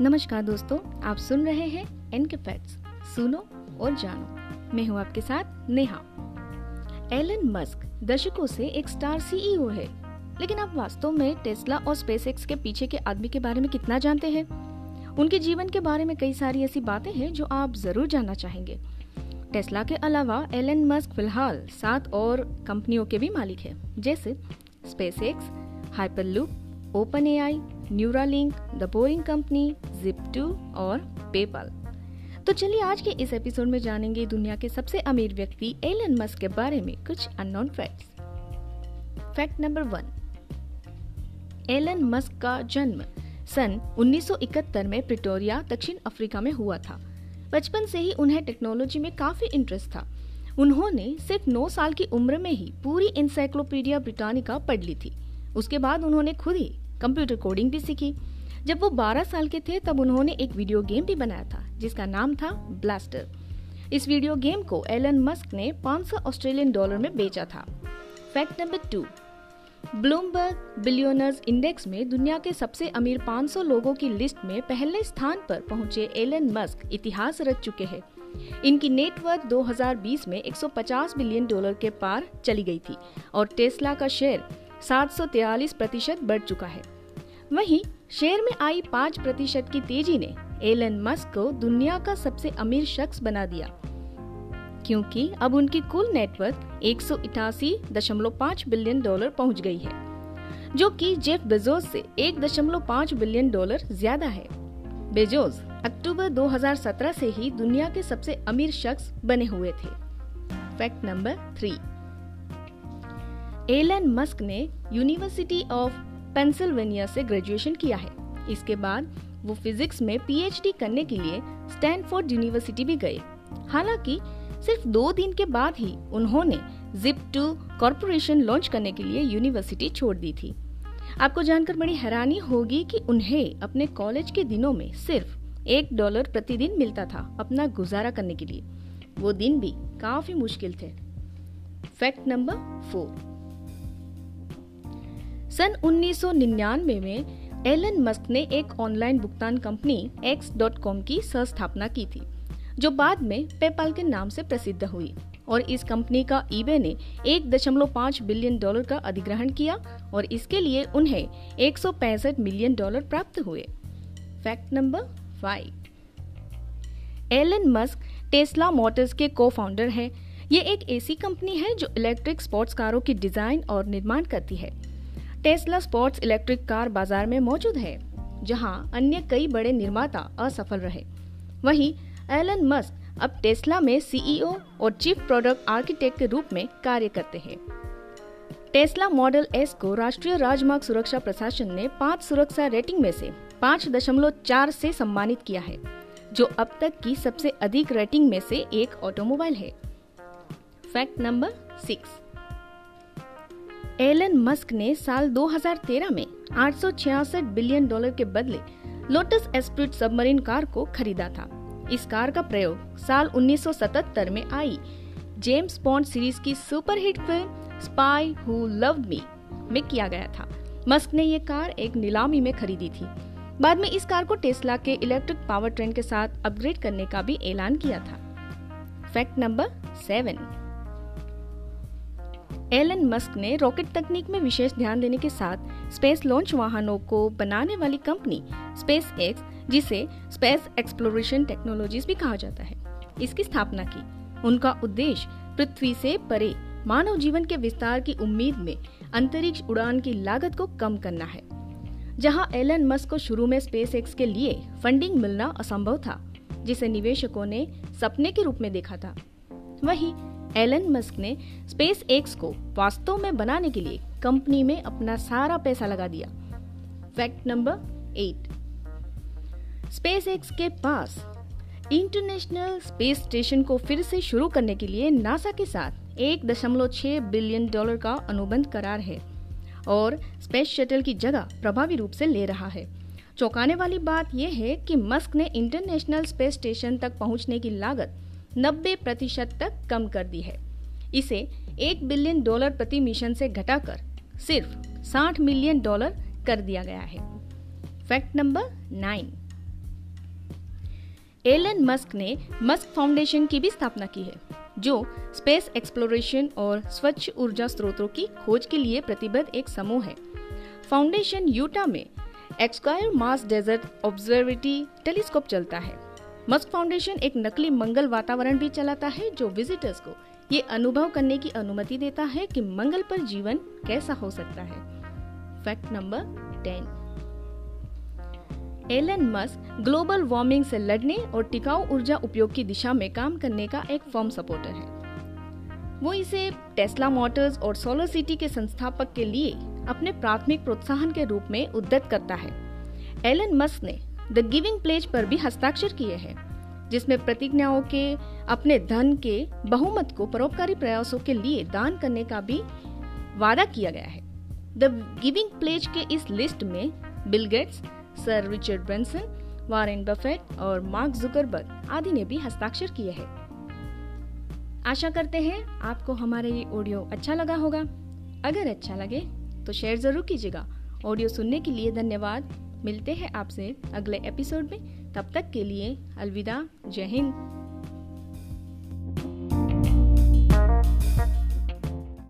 नमस्कार दोस्तों, आप सुन रहे हैं एन के फैक्ट्स सुनो और जानो। मैं हूँ आपके साथ नेहा। एलन मस्क दशकों से एक स्टार सीईओ है। लेकिन आप वास्तव में टेस्ला और स्पेसएक्स के पीछे के आदमी के बारे में कितना जानते हैं? उनके जीवन के बारे में कई सारी ऐसी बातें हैं जो आप ज़रूर जानना चाहेंगे। टेस्ला के अलावा एलन मस्क फ़िलहाल सात और कंपनियों के भी मालिक है। जैसे SpaceX Hyperloop OpenAI Neuralink the Boring Company Zip two और पेपल तो चलिए आज के इस एपिसोड में जानेंगे दुनिया के सबसे अमीर व्यक्ति एलन मस्क के बारे में कुछ unknown facts fact number one Elon Musk का जन्म सन 1971 में प्रिटोरिया, दक्षिण अफ्रीका में हुआ था। बचपन से ही उन्हें टेक्नोलॉजी में काफ़ी इंटरेस्ट था। उन्होंने सिर्फ़ 9 साल की उम्र में ही पूरी इंसाइक्लोपीडिया ब्रिटानिका पढ़ ली थी। उसके बाद उन्होंने खुद ही कंप्यूटर कोडिंग भी सीखी। जब वो 12 साल के थे, तब उन्होंने एक वीडियो गेम भी बनाया था, जिसका नाम था ब्लास्टर इस वीडियो गेम को एलन मस्क ने 500 ऑस्ट्रेलियन डॉलर में बेचा था। Fact number two, Bloomberg billionaires index में दुनिया के सबसे अमीर 500 लोगों की लिस्ट में पहले स्थान पर पहुँचे एलन मस्क इतिहास रच चुके हैं। इनकी नेटवर्थ 2020 में 150 बिलियन डॉलर के पार चली गई थी और टेस्ला का शेयर सात प्रतिशत बढ़ चुका है। वहीं शेयर में आई पाँच प्रतिशत की तेज़ी ने एलन मस्क को दुनिया का सबसे अमीर शख्स बना दिया। क्योंकि अब उनकी कुल नेटवर्थ एक बिलियन डॉलर पहुँच गई है, जो कि जेफ बेजोस से 1.5 बिलियन डॉलर ज़्यादा है। बेजोस अक्टूबर 2017 से ही दुनिया के सबसे अमीर शख्स बने हुए थे। Fact number three. Elon Musk ने यूनिवर्सिटी ऑफ़ पेंसिल्वेनिया से ग्रेजुएशन किया है। इसके बाद वो फिजिक्स में पीएचडी करने के लिए स्टैनफोर्ड यूनिवर्सिटी भी गए। हालाँकि सिर्फ़ दो दिन के बाद ही उन्होंने जिप टू कॉरपोरेशन लॉन्च करने के लिए यूनिवर्सिटी छोड़ दी थी। आपको जानकर बड़ी हैरानी होगी कि उन्हें अपने कॉलेज के दिनों में सिर्फ़ एक डॉलर प्रतिदिन मिलता था अपना गुजारा करने के लिए। वो दिन भी काफ़ी मुश्किल थे। Fact number four. सन 1999 में एलन मस्क ने एक ऑनलाइन भुगतान कंपनी X.com की स्थापना की थी, जो बाद में पेपाल के नाम से प्रसिद्ध हुई। और इस कंपनी का ईबे ने 1.5 बिलियन डॉलर का अधिग्रहण किया और इसके लिए उन्हें एक सौ पैंसठ मिलियन डॉलर प्राप्त हुए। Fact number five. Elon Musk Tesla Motors के को फाउंडर है। ये एक ऐसी कंपनी है जो इलेक्ट्रिक स्पोर्ट्स कारों की डिज़ाइन और निर्माण करती है। टेस्ला स्पोर्ट्स इलेक्ट्रिक कार बाज़ार में मौजूद है, जहाँ अन्य कई बड़े निर्माता असफल रहे। वहीं एलन मस्क अब टेस्ला में सीईओ और चीफ प्रोडक्ट आर्किटेक्ट के रूप में कार्य करते हैं। टेस्ला मॉडल एस को राष्ट्रीय राजमार्ग सुरक्षा प्रशासन ने पाँच सुरक्षा रेटिंग में से पाँच दशमलव चार से सम्मानित किया है, जो अब तक की सबसे अधिक रेटिंग में से एक ऑटोमोबाइल है। Fact number six. Elon Musk ने साल 2013 में आठ सौ छियासठ बिलियन डॉलर के बदले लोटस एस्प्रिट सबमरीन कार को खरीदा था। इस कार का प्रयोग साल 1977 में आई जेम्स बॉन्ड सीरीज़ की superhit film Spy Who Loved Me में किया गया था। मस्क ने ये कार एक नीलामी में खरीदी थी। बाद में इस कार को टेस्ला के इलेक्ट्रिक पावर ट्रेन के साथ अपग्रेड करने का भी ऐलान किया था। Fact number seven. Elon Musk ने रॉकेट तकनीक में विशेष ध्यान देने के साथ स्पेस लॉन्च वाहनों को बनाने वाली कंपनी स्पेस एक्स जिसे स्पेस एक्सप्लोरेशन टेक्नोलॉजीज़ भी कहा जाता है, इसकी स्थापना की। उनका उद्देश्य पृथ्वी से परे मानव जीवन के विस्तार की उम्मीद में अंतरिक्ष उड़ान की लागत को कम करना है। जहाँ एलन मस्क को शुरू में स्पेस एक्स के लिए फंडिंग मिलना असंभव था, जिसे निवेशकों ने सपने के रूप में देखा था। वहीं एलन मस्क ने स्पेस एक्स को वास्तव में बनाने के लिए कंपनी में अपना सारा पैसा लगा दिया। Fact number eight. Space x के पास इंटरनेशनल स्पेस स्टेशन को फिर से शुरू करने के लिए नासा के साथ एक दशमलव छह बिलियन डॉलर का अनुबंध करार है और स्पेस शटल की जगह प्रभावी रूप से ले रहा है। चौंकाने वाली बात यह है कि मस्क ने इंटरनेशनल स्पेस स्टेशन तक पहुँचने की लागत 90 प्रतिशत तक कम कर दी है। इसे एक बिलियन डॉलर प्रति मिशन से घटाकर सिर्फ़ 60 मिलियन डॉलर कर दिया गया है। Fact number nine. Elon Musk ने मस्क फाउंडेशन की भी स्थापना की है, जो स्पेस एक्सप्लोरेशन और स्वच्छ ऊर्जा स्रोतों की खोज के लिए प्रतिबद्ध एक समूह है। फाउंडेशन यूटा में एक्सक्वायर मास डेजर्ट ऑब्जर्वेटरी टेलीस्कोप चलता है। मस्क फाउंडेशन एक नकली मंगल वातावरण भी चलाता है जो विजिटर्स को ये अनुभव करने की अनुमति देता है कि मंगल पर जीवन कैसा हो सकता है। Fact number ten Elon Musk global warming से लड़ने और टिकाऊ ऊर्जा उपयोग की दिशा में काम करने का एक फॉर्म सपोर्टर है। वो इसे टेस्ला मोटर्स और सोलर सिटी के संस्थापक के लिए अपने प्राथमिक प्रोत्साहन के रूप में उद्यत करता है। एलन मस्क ने द गिविंग प्लेज पर भी हस्ताक्षर किए हैं, जिसमें प्रतिज्ञाओं के, अपने धन के, बहुमत को, परोपकारी प्रयासों के लिए दान करने का भी वादा किया गया है। द गिविंग प्लेज के इस लिस्ट में Bill Gates sir Richard Branson Warren Buffett और मार्क जुकरबर्ग आदि ने भी हस्ताक्षर किए हैं। आशा करते हैं आपको हमारा ये ऑडियो अच्छा लगा होगा। अगर अच्छा लगे तो शेयर ज़रूर कीजिएगा। ऑडियो सुनने के लिए धन्यवाद। मिलते हैं आपसे अगले एपिसोड में। तब तक के लिए अलविदा जय हिंद।